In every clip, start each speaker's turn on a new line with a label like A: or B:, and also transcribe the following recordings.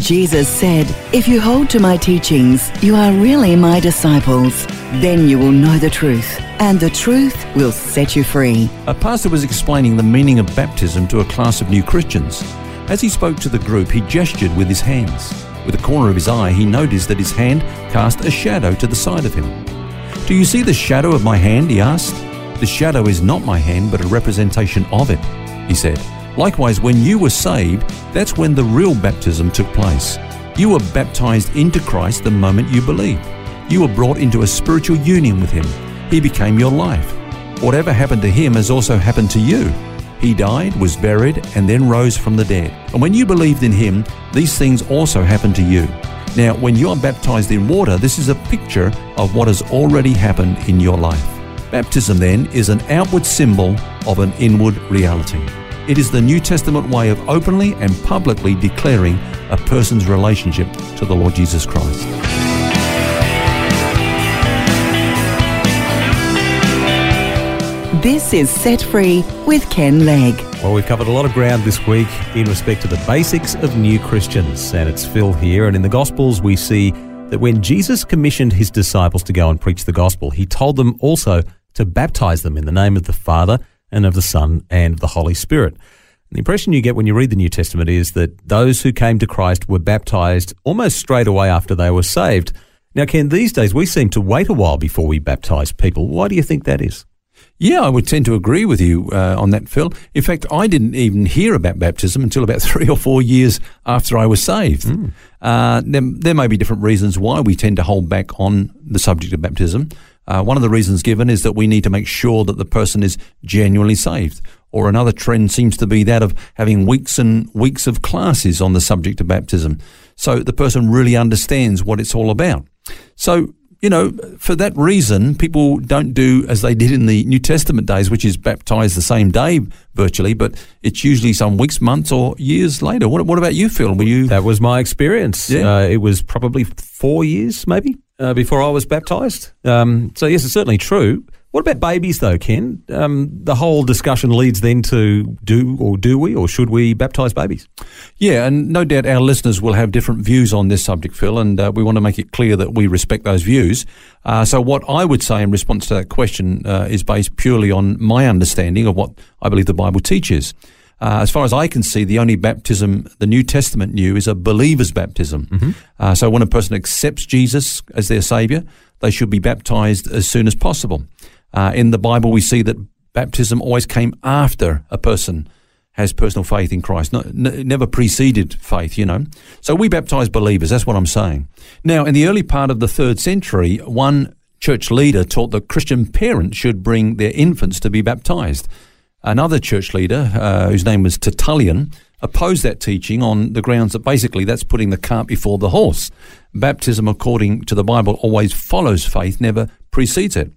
A: Jesus said, If you hold to my teachings, you are really my disciples. Then you will know the truth, and the truth will set you free.
B: A pastor was explaining the meaning of baptism to a class of new Christians. As he spoke to the group, he gestured with his hands. With a corner of his eye, he noticed that his hand cast a shadow to the side of him. Do you see the shadow of my hand? he asked. The shadow is not my hand, but a representation of it, he said. Likewise, when you were saved, that's when the real baptism took place. You were baptized into Christ the moment you believed. You were brought into a spiritual union with Him. He became your life. Whatever happened to Him has also happened to you. He died, was buried, and then rose from the dead. And when you believed in Him, these things also happened to you. Now, when you are baptized in water, this is a picture of what has already happened in your life. Baptism, then, is an outward symbol of an inward reality. It is the New Testament way of openly and publicly declaring a person's relationship to the Lord Jesus Christ.
A: This is Set Free with Ken Legg.
C: Well, we've covered a lot of ground this week in respect to the basics of new Christians, and it's Phil here. And in the Gospels, we see that when Jesus commissioned his disciples to go and preach the gospel, he told them also to baptize them in the name of the Father and of the Son and of the Holy Spirit. And the impression you get when you read the New Testament is that those who came to Christ were baptized almost straight away after they were saved. Now, Ken, these days we seem to wait a while before we baptize people. Why do you think that is?
B: Yeah, I would tend to agree with you uh, on that, Phil. In fact, I didn't even hear about baptism until about three or four years after I was saved. Mm. Uh, there, there, may be different reasons why we tend to hold back on the subject of baptism. Uh, one of the reasons given is that we need to make sure that the person is genuinely saved. Or another trend seems to be that of having weeks and weeks of classes on the subject of baptism. So the person really understands what it's all about. So you know, for that reason, people don't do as they did in the New Testament days, which is baptize the same day virtually, but it's usually some weeks, months, or years later. What, what about you, Phil? Were you?
C: That was my experience. Yeah. Uh, it was probably four years, maybe, uh, before I was baptized. Um, so yes, it's certainly true. What about babies, though, Ken? Um, the whole discussion leads then to do or do we or should we baptise babies?
B: Yeah, and no doubt our listeners will have different views on this subject, Phil, and uh, we want to make it clear that we respect those views. Uh, so, what I would say in response to that question uh, is based purely on my understanding of what I believe the Bible teaches. Uh, as far as I can see, the only baptism the New Testament knew is a believer's baptism. Mm-hmm. Uh, so when a person accepts Jesus as their Saviour, they should be baptized as soon as possible. Uh, in the Bible, we see that baptism always came after a person has personal faith in Christ, not, n- never preceded faith, you know. So we baptize believers, that's what I'm saying. Now, in the early part of the third century, one church leader taught that Christian parents should bring their infants to be baptized. Another church leader, uh, whose name was Tertullian, opposed that teaching on the grounds that basically that's putting the cart before the horse. Baptism, according to the Bible, always follows faith, never precedes it.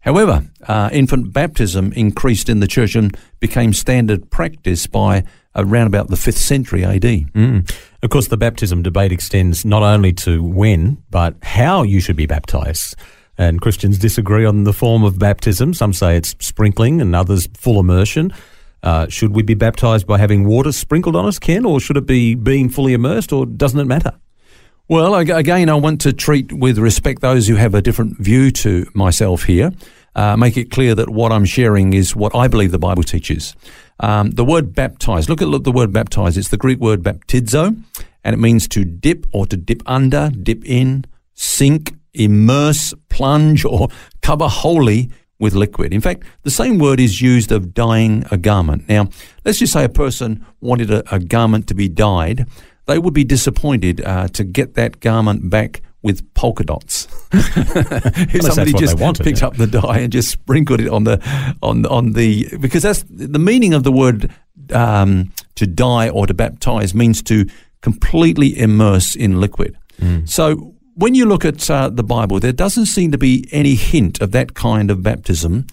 B: However, uh, infant baptism increased in the church and became standard practice by around about the 5th century AD. Mm.
C: Of course, the baptism debate extends not only to when, but how you should be baptized. And Christians disagree on the form of baptism. Some say it's sprinkling and others full immersion. Uh, should we be baptized by having water sprinkled on us, Ken, or should it be being fully immersed, or doesn't it matter?
B: Well, again, I want to treat with respect those who have a different view to myself here uh, make it clear that what I'm sharing is what I believe the Bible teaches. Um, the word baptize, look at look, the word baptize. It's the Greek word baptizo, and it means to dip or to dip under, dip in, sink, immerse, plunge, or cover wholly with liquid. In fact, the same word is used of dyeing a garment. Now, let's just say a person wanted a, a garment to be dyed. They would be disappointed uh, to get that garment back with polka dots.
C: if somebody just wanted,
B: picked
C: yeah.
B: up the dye and just sprinkled it on the on on the because that's the meaning of the word um, to dye or to baptize means to completely immerse in liquid. Mm. So when you look at uh, the Bible, there doesn't seem to be any hint of that kind of baptism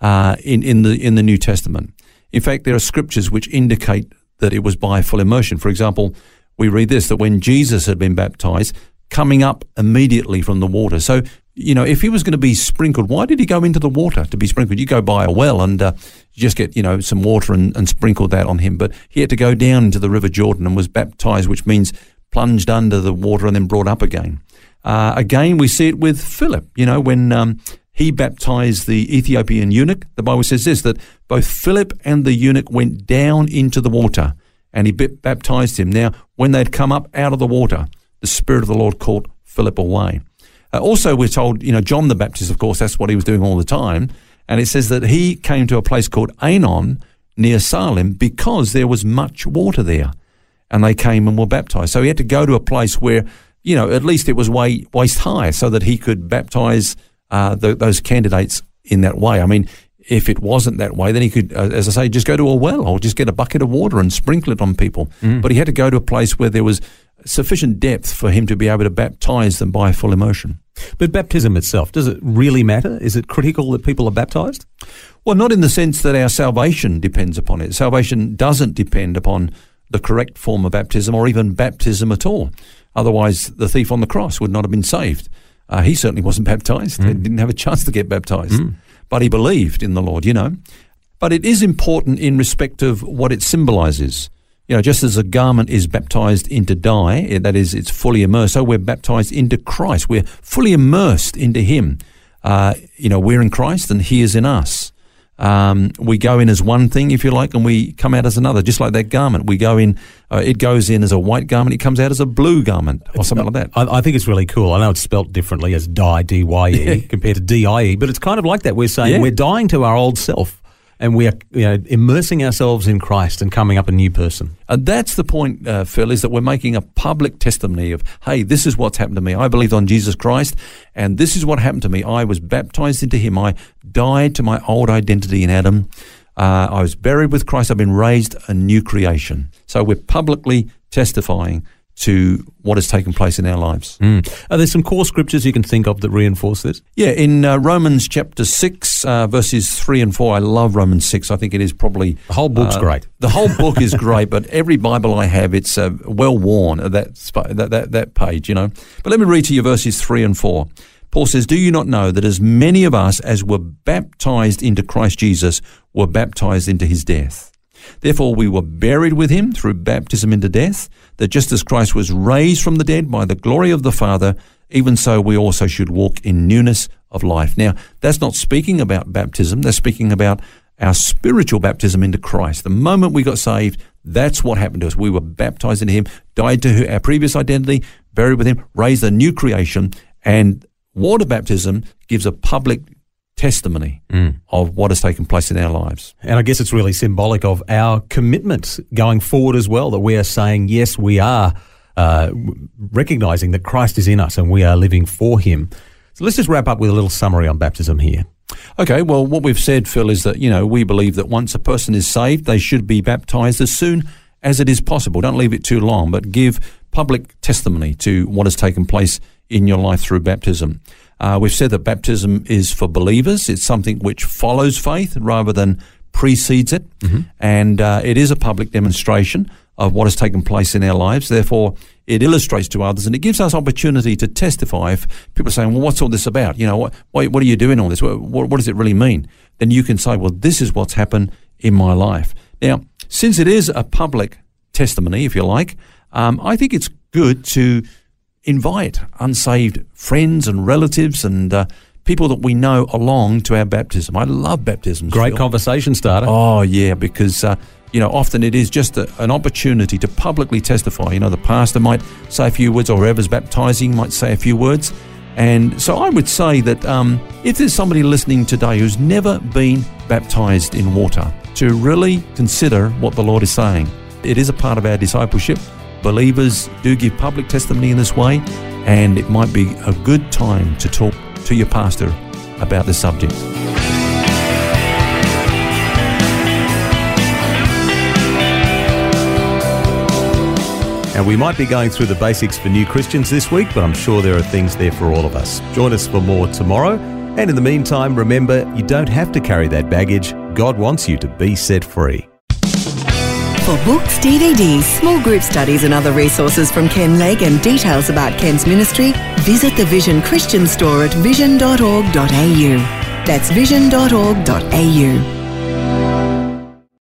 B: uh, in in the in the New Testament. In fact, there are scriptures which indicate that it was by full immersion. For example, we read this that when Jesus had been baptized, coming up immediately from the water. So, you know, if he was going to be sprinkled, why did he go into the water to be sprinkled? You go by a well and uh, just get, you know, some water and, and sprinkle that on him. But he had to go down into the River Jordan and was baptized, which means plunged under the water and then brought up again. Uh, again, we see it with Philip, you know, when um, he baptized the Ethiopian eunuch. The Bible says this that both Philip and the eunuch went down into the water and he baptized him. Now, when they'd come up out of the water, the Spirit of the Lord called Philip away. Uh, also, we're told, you know, John the Baptist, of course, that's what he was doing all the time. And it says that he came to a place called Aenon near Salim because there was much water there. And they came and were baptized. So he had to go to a place where, you know, at least it was way, waist high so that he could baptize uh, the, those candidates in that way. I mean, if it wasn't that way, then he could, uh, as I say, just go to a well or just get a bucket of water and sprinkle it on people. Mm. But he had to go to a place where there was sufficient depth for him to be able to baptize them by full immersion.
C: But baptism itself, does it really matter? Is it critical that people are baptized?
B: Well, not in the sense that our salvation depends upon it. Salvation doesn't depend upon the correct form of baptism or even baptism at all. Otherwise, the thief on the cross would not have been saved. Uh, he certainly wasn't baptized. Mm. He didn't have a chance to get baptized. Mm. But he believed in the Lord, you know. But it is important in respect of what it symbolizes. You know, just as a garment is baptized into dye, that is, it's fully immersed, so we're baptized into Christ. We're fully immersed into Him. Uh, you know, we're in Christ and He is in us. Um, we go in as one thing, if you like, and we come out as another, just like that garment. We go in, uh, it goes in as a white garment, it comes out as a blue garment, or something like that.
C: I, I think it's really cool. I know it's spelt differently as dye, D Y E, compared to D I E, but it's kind of like that. We're saying yeah. we're dying to our old self and we are you know, immersing ourselves in Christ and coming up a new person.
B: And that's the point, uh, Phil, is that we're making a public testimony of, hey, this is what's happened to me. I believed on Jesus Christ, and this is what happened to me. I was baptized into Him. I died to my old identity in Adam. Uh, I was buried with Christ. I've been raised a new creation. So we're publicly testifying to what has taken place in our lives.
C: Mm. Are there some core scriptures you can think of that reinforce this?
B: Yeah, in uh, Romans chapter 6, uh, verses 3 and 4, I love Romans 6. I think it is probably.
C: The whole book's uh, great.
B: The whole book is great, but every Bible I have, it's uh, well worn, that, that, that, that page, you know. But let me read to you verses 3 and 4. Paul says, Do you not know that as many of us as were baptized into Christ Jesus were baptized into his death? Therefore, we were buried with him through baptism into death, that just as Christ was raised from the dead by the glory of the Father, even so we also should walk in newness of life. Now, that's not speaking about baptism, that's speaking about our spiritual baptism into Christ. The moment we got saved, that's what happened to us. We were baptized into Him, died to our previous identity, buried with Him, raised a new creation, and water baptism gives a public testimony mm. of what has taken place in our lives.
C: And I guess it's really symbolic of our commitment going forward as well, that we are saying, yes, we are uh, recognizing that Christ is in us and we are living for him. So let's just wrap up with a little summary on baptism here.
B: Okay, well, what we've said, Phil, is that, you know, we believe that once a person is saved, they should be baptized as soon as it is possible. Don't leave it too long, but give public testimony to what has taken place in your life through baptism. Uh, we've said that baptism is for believers. It's something which follows faith rather than precedes it. Mm-hmm. And uh, it is a public demonstration of what has taken place in our lives. Therefore, it illustrates to others and it gives us opportunity to testify. If people are saying, well, what's all this about? You know, what, what are you doing all this? What, what, what does it really mean? Then you can say, well, this is what's happened in my life. Now, since it is a public testimony, if you like, um, I think it's good to invite unsaved friends and relatives and uh, people that we know along to our baptism. I love baptisms.
C: Great conversation starter.
B: Oh, yeah, because. Uh, you know, often it is just a, an opportunity to publicly testify. You know, the pastor might say a few words, or whoever's baptizing might say a few words. And so I would say that um, if there's somebody listening today who's never been baptized in water, to really consider what the Lord is saying. It is a part of our discipleship. Believers do give public testimony in this way, and it might be a good time to talk to your pastor about the subject.
C: And we might be going through the basics for new Christians this week, but I'm sure there are things there for all of us. Join us for more tomorrow. And in the meantime, remember, you don't have to carry that baggage. God wants you to be set free.
A: For books, DVDs, small group studies, and other resources from Ken Legg and details about Ken's ministry, visit the Vision Christian store at vision.org.au. That's vision.org.au.